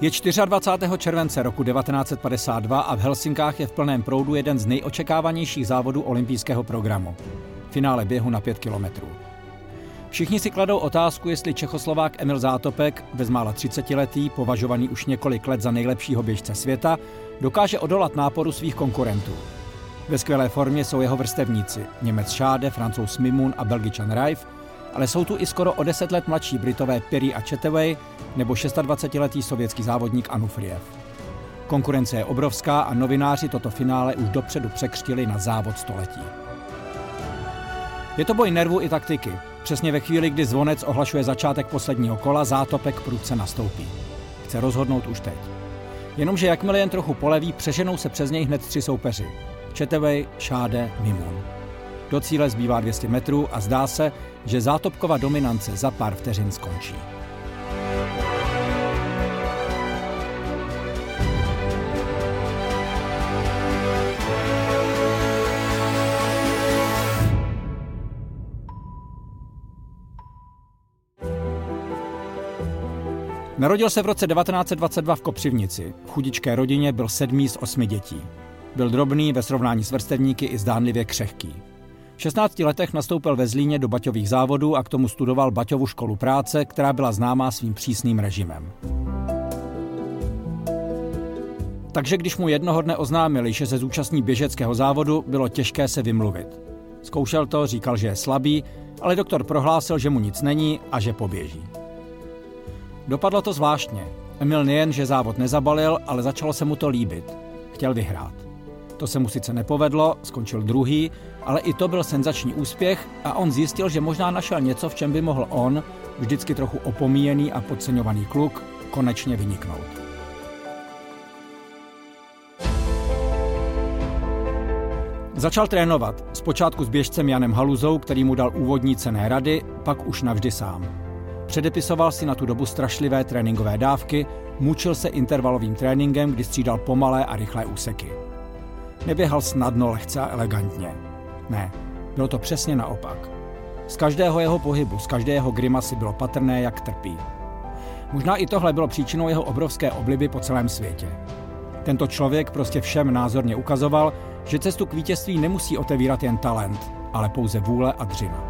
Je 24. července roku 1952 a v Helsinkách je v plném proudu jeden z nejočekávanějších závodů olympijského programu. Finále běhu na 5 kilometrů. Všichni si kladou otázku, jestli Čechoslovák Emil Zátopek, bezmála 30-letý, považovaný už několik let za nejlepšího běžce světa, dokáže odolat náporu svých konkurentů. Ve skvělé formě jsou jeho vrstevníci, Němec Šáde, Francouz Mimun a Belgičan Reif, ale jsou tu i skoro o 10 let mladší Britové Perry a Chetaway nebo 26-letý sovětský závodník Anufriev. Konkurence je obrovská a novináři toto finále už dopředu překřtili na závod století. Je to boj nervu i taktiky. Přesně ve chvíli, kdy zvonec ohlašuje začátek posledního kola, zátopek prudce nastoupí. Chce rozhodnout už teď. Jenomže jakmile jen trochu poleví, přeženou se přes něj hned tři soupeři. Četevej, Šáde, Mimun. Do cíle zbývá 200 metrů a zdá se, že zátopková dominance za pár vteřin skončí. Narodil se v roce 1922 v Kopřivnici. V chudičké rodině byl sedmý z osmi dětí. Byl drobný ve srovnání s vrstevníky i zdánlivě křehký. V 16 letech nastoupil ve Zlíně do baťových závodů a k tomu studoval Baťovu školu práce, která byla známá svým přísným režimem. Takže když mu jednoho dne oznámili, že se zúčastní běžeckého závodu, bylo těžké se vymluvit. Zkoušel to, říkal, že je slabý, ale doktor prohlásil, že mu nic není a že poběží. Dopadlo to zvláštně. Emil nejen, že závod nezabalil, ale začalo se mu to líbit. Chtěl vyhrát. To se mu sice nepovedlo, skončil druhý, ale i to byl senzační úspěch a on zjistil, že možná našel něco, v čem by mohl on, vždycky trochu opomíjený a podceňovaný kluk, konečně vyniknout. Začal trénovat, zpočátku s běžcem Janem Haluzou, který mu dal úvodní cené rady, pak už navždy sám. Předepisoval si na tu dobu strašlivé tréninkové dávky, mučil se intervalovým tréninkem, kdy střídal pomalé a rychlé úseky. Neběhal snadno, lehce a elegantně. Ne, bylo to přesně naopak. Z každého jeho pohybu, z každého grimasy bylo patrné, jak trpí. Možná i tohle bylo příčinou jeho obrovské obliby po celém světě. Tento člověk prostě všem názorně ukazoval, že cestu k vítězství nemusí otevírat jen talent, ale pouze vůle a dřina.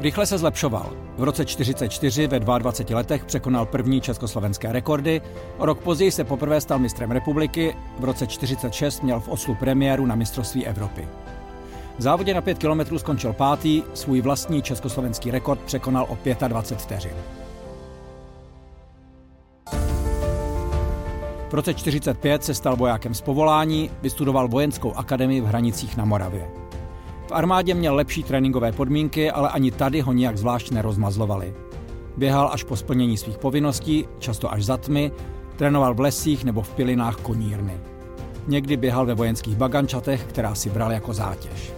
Rychle se zlepšoval. V roce 1944 ve 22 letech překonal první československé rekordy, o rok později se poprvé stal mistrem republiky, v roce 1946 měl v Oslu premiéru na mistrovství Evropy. V závodě na 5 kilometrů skončil pátý, svůj vlastní československý rekord překonal o 25 vteřin. V roce 1945 se stal vojákem z povolání, vystudoval vojenskou akademii v Hranicích na Moravě. V armádě měl lepší tréninkové podmínky, ale ani tady ho nijak zvlášť nerozmazlovali. Běhal až po splnění svých povinností, často až za tmy, trénoval v lesích nebo v pilinách konírny. Někdy běhal ve vojenských bagančatech, která si bral jako zátěž.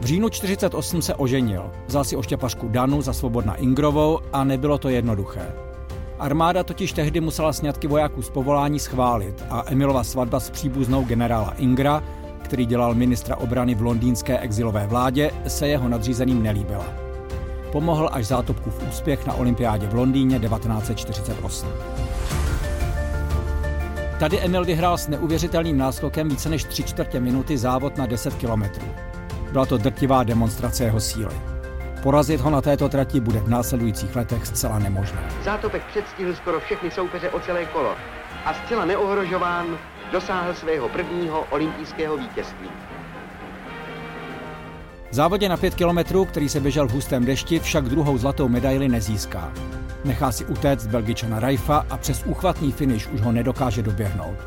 V říjnu 48 se oženil, vzal si oštěpařku Danu za svobodna Ingrovou a nebylo to jednoduché. Armáda totiž tehdy musela sňatky vojáků z povolání schválit a Emilova svatba s příbuznou generála Ingra, který dělal ministra obrany v londýnské exilové vládě, se jeho nadřízeným nelíbila. Pomohl až zátopku v úspěch na olympiádě v Londýně 1948. Tady Emil vyhrál s neuvěřitelným náskokem více než tři čtvrtě minuty závod na 10 kilometrů. Byla to drtivá demonstrace jeho síly. Porazit ho na této trati bude v následujících letech zcela nemožné. Zátopek předstihl skoro všechny soupeře o celé kolo a zcela neohrožován dosáhl svého prvního olympijského vítězství. V závodě na 5 kilometrů, který se běžel v hustém dešti, však druhou zlatou medaili nezíská. Nechá si utéct Belgičana Rajfa a přes úchvatný finish už ho nedokáže doběhnout.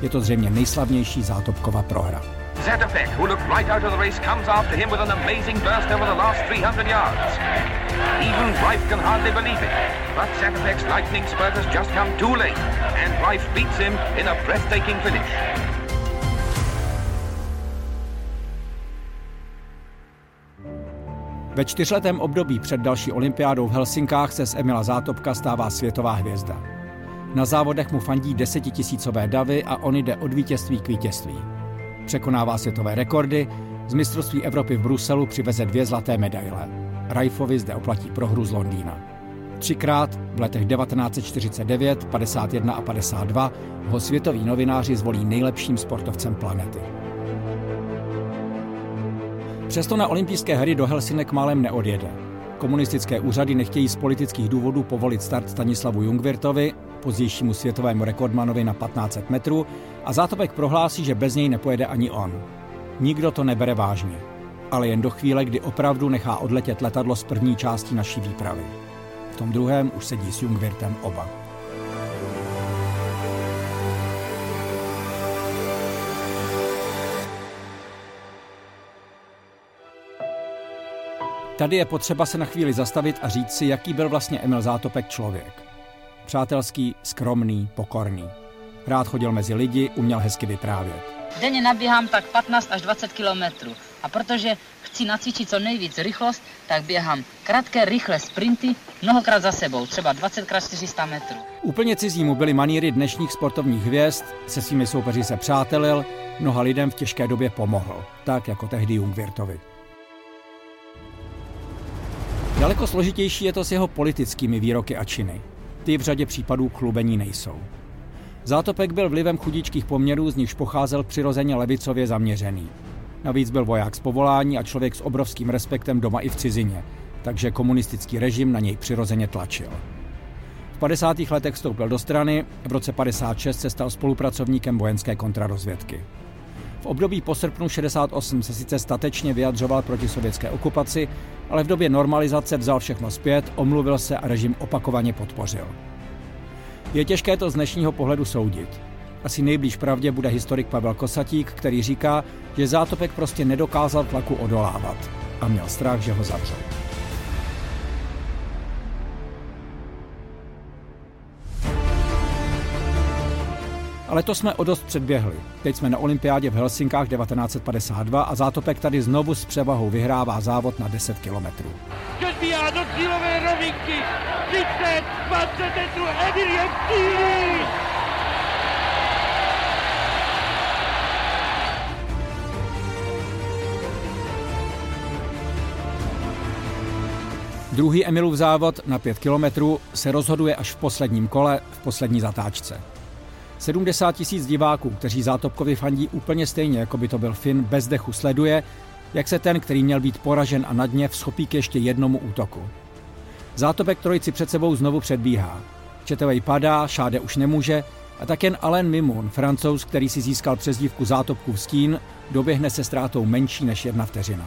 Je to zřejmě nejslavnější zátopková prohra. Zatopek, who looked right out of the race, comes after him with an amazing burst over the last 300 yards. Even Rife can hardly believe it, but Zatopek's lightning spurt has just come too late, and Rife beats him in a breathtaking finish. Ve čtyřletém období před další olympiádou v Helsinkách se z Emila Zátopka stává světová hvězda. Na závodech mu fandí desetitisícové davy a on jde od vítězství k vítězství. Překonává světové rekordy, z mistrovství Evropy v Bruselu přiveze dvě zlaté medaile. Rajfovi zde oplatí prohru z Londýna. Třikrát v letech 1949, 51 a 52 ho světoví novináři zvolí nejlepším sportovcem planety. Přesto na olympijské hry do Helsinek málem neodjede. Komunistické úřady nechtějí z politických důvodů povolit start Stanislavu Jungwirtovi, pozdějšímu světovému rekordmanovi na 1500 metrů, a Zátopek prohlásí, že bez něj nepojede ani on. Nikdo to nebere vážně, ale jen do chvíle, kdy opravdu nechá odletět letadlo z první části naší výpravy. V tom druhém už sedí s Jungwirtem oba. Tady je potřeba se na chvíli zastavit a říct si, jaký byl vlastně Emil Zátopek člověk. Přátelský, skromný, pokorný. Rád chodil mezi lidi, uměl hezky vyprávět. Denně nabíhám tak 15 až 20 kilometrů. A protože chci nacvičit co nejvíc rychlost, tak běhám krátké, rychlé sprinty, mnohokrát za sebou, třeba 20 x 400 metrů. Úplně cizí mu byly maníry dnešních sportovních hvězd, se svými soupeři se přátelil, mnoha lidem v těžké době pomohl, tak jako tehdy Jungwirtovi. Daleko složitější je to s jeho politickými výroky a činy. Ty v řadě případů chlubení nejsou. Zátopek byl vlivem chudíčkých poměrů, z nichž pocházel přirozeně levicově zaměřený. Navíc byl voják z povolání a člověk s obrovským respektem doma i v cizině, takže komunistický režim na něj přirozeně tlačil. V 50. letech vstoupil do strany, v roce 56 se stal spolupracovníkem vojenské kontrarozvědky. V období po srpnu 68 se sice statečně vyjadřoval proti sovětské okupaci, ale v době normalizace vzal všechno zpět, omluvil se a režim opakovaně podpořil. Je těžké to z dnešního pohledu soudit. Asi nejblíž pravdě bude historik Pavel Kosatík, který říká, že Zátopek prostě nedokázal tlaku odolávat a měl strach, že ho zavřou. Ale to jsme o dost předběhli. Teď jsme na olympiádě v Helsinkách 1952 a Zátopek tady znovu s převahou vyhrává závod na 10 kilometrů. Odbíhá do cílové rovinky. 30, 20 metrů, Emil je v cíli. Druhý Emilův závod na 5 kilometrů se rozhoduje až v posledním kole, v poslední zatáčce. 70 tisíc diváků, kteří Zátopkovi fandí úplně stejně, jako by to byl Finn, bez dechu sleduje, jak se ten, který měl být poražen a na dně, schopí k ještě jednomu útoku. Zátopek trojici před sebou znovu předbíhá. Četevej padá, Šáde už nemůže a tak jen Alain Mimoun, francouz, který si získal přezdívku Zátopku v stín, doběhne se ztrátou menší než jedna vteřina.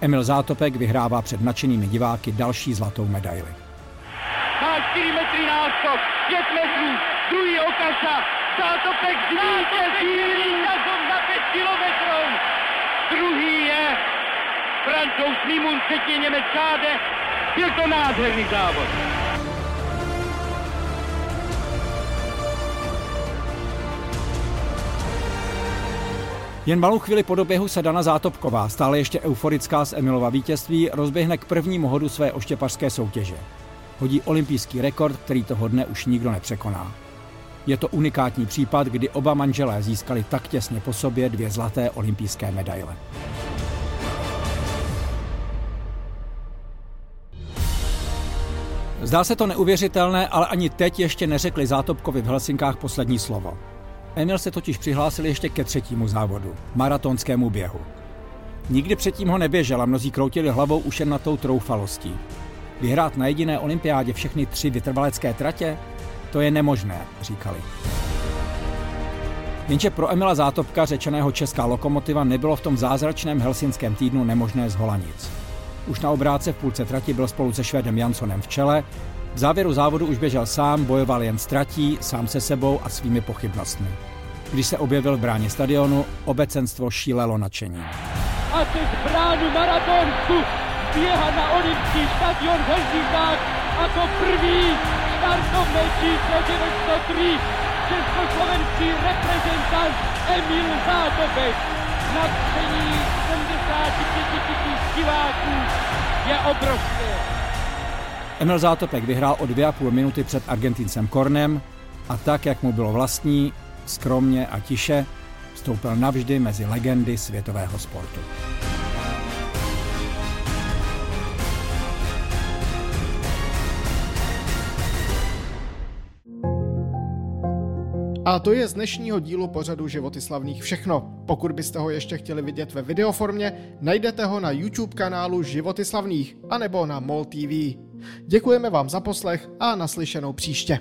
Emil Zátopek vyhrává před nadšenými diváky další zlatou medaili. Má 4 metry náskok, 5 metrů, druhý okasa, Zátopek zvítězí vítězom za 5 kilometrů. Druhý je francouz Mimoun, třetí je Němec Šáde. Byl to nádherný závod. Jen malou chvíli po doběhu se Dana Zátopková, stále ještě euforická z Emilova vítězství, rozběhne k prvnímu hodu své oštěpařské soutěže. Hodí olympijský rekord, který toho dne už nikdo nepřekoná. Je to unikátní případ, kdy oba manželé získali tak těsně po sobě dvě zlaté olympijské medaile. Zdá se to neuvěřitelné, ale ani teď ještě neřekli Zátopkovi v Helsinkách poslední slovo. Emil se totiž přihlásil ještě ke třetímu závodu, maratonskému běhu. Nikdy předtím ho neběžel a mnozí kroutili hlavou už jen na tou troufalostí. Vyhrát na jediné olympiádě všechny tři vytrvalecké tratě? To je nemožné, říkali. Jenže pro Emila Zátopka, řečeného česká lokomotiva, nebylo v tom zázračném helsinském týdnu nemožné zhola nic. Už na obráce v půlce trati byl spolu se Švédem Jansonem v čele, v závěru závodu už běžel sám, bojoval jen s tratí, sám se sebou a svými pochybnostmi. Když se objevil v bráně stadionu, obecenstvo šílelo nadšení. A přes bránu maratonsku běhá na olympský stadion v Helsinkách a to první číslo 903 československý reprezentant Emil Zátopek. Nadšení 75 tisíc diváků je obrovské. Emil Zátopek vyhrál o dvě a půl minuty před Argentincem Kornem a tak, jak mu bylo vlastní, skromně a tiše, vstoupil navždy mezi legendy světového sportu. A to je z dnešního dílu pořadu Životy slavných všechno. Pokud byste ho ještě chtěli vidět ve videoformě, najdete ho na YouTube kanálu Životy slavných anebo na MOL TV. Děkujeme vám za poslech a naslyšenou příště.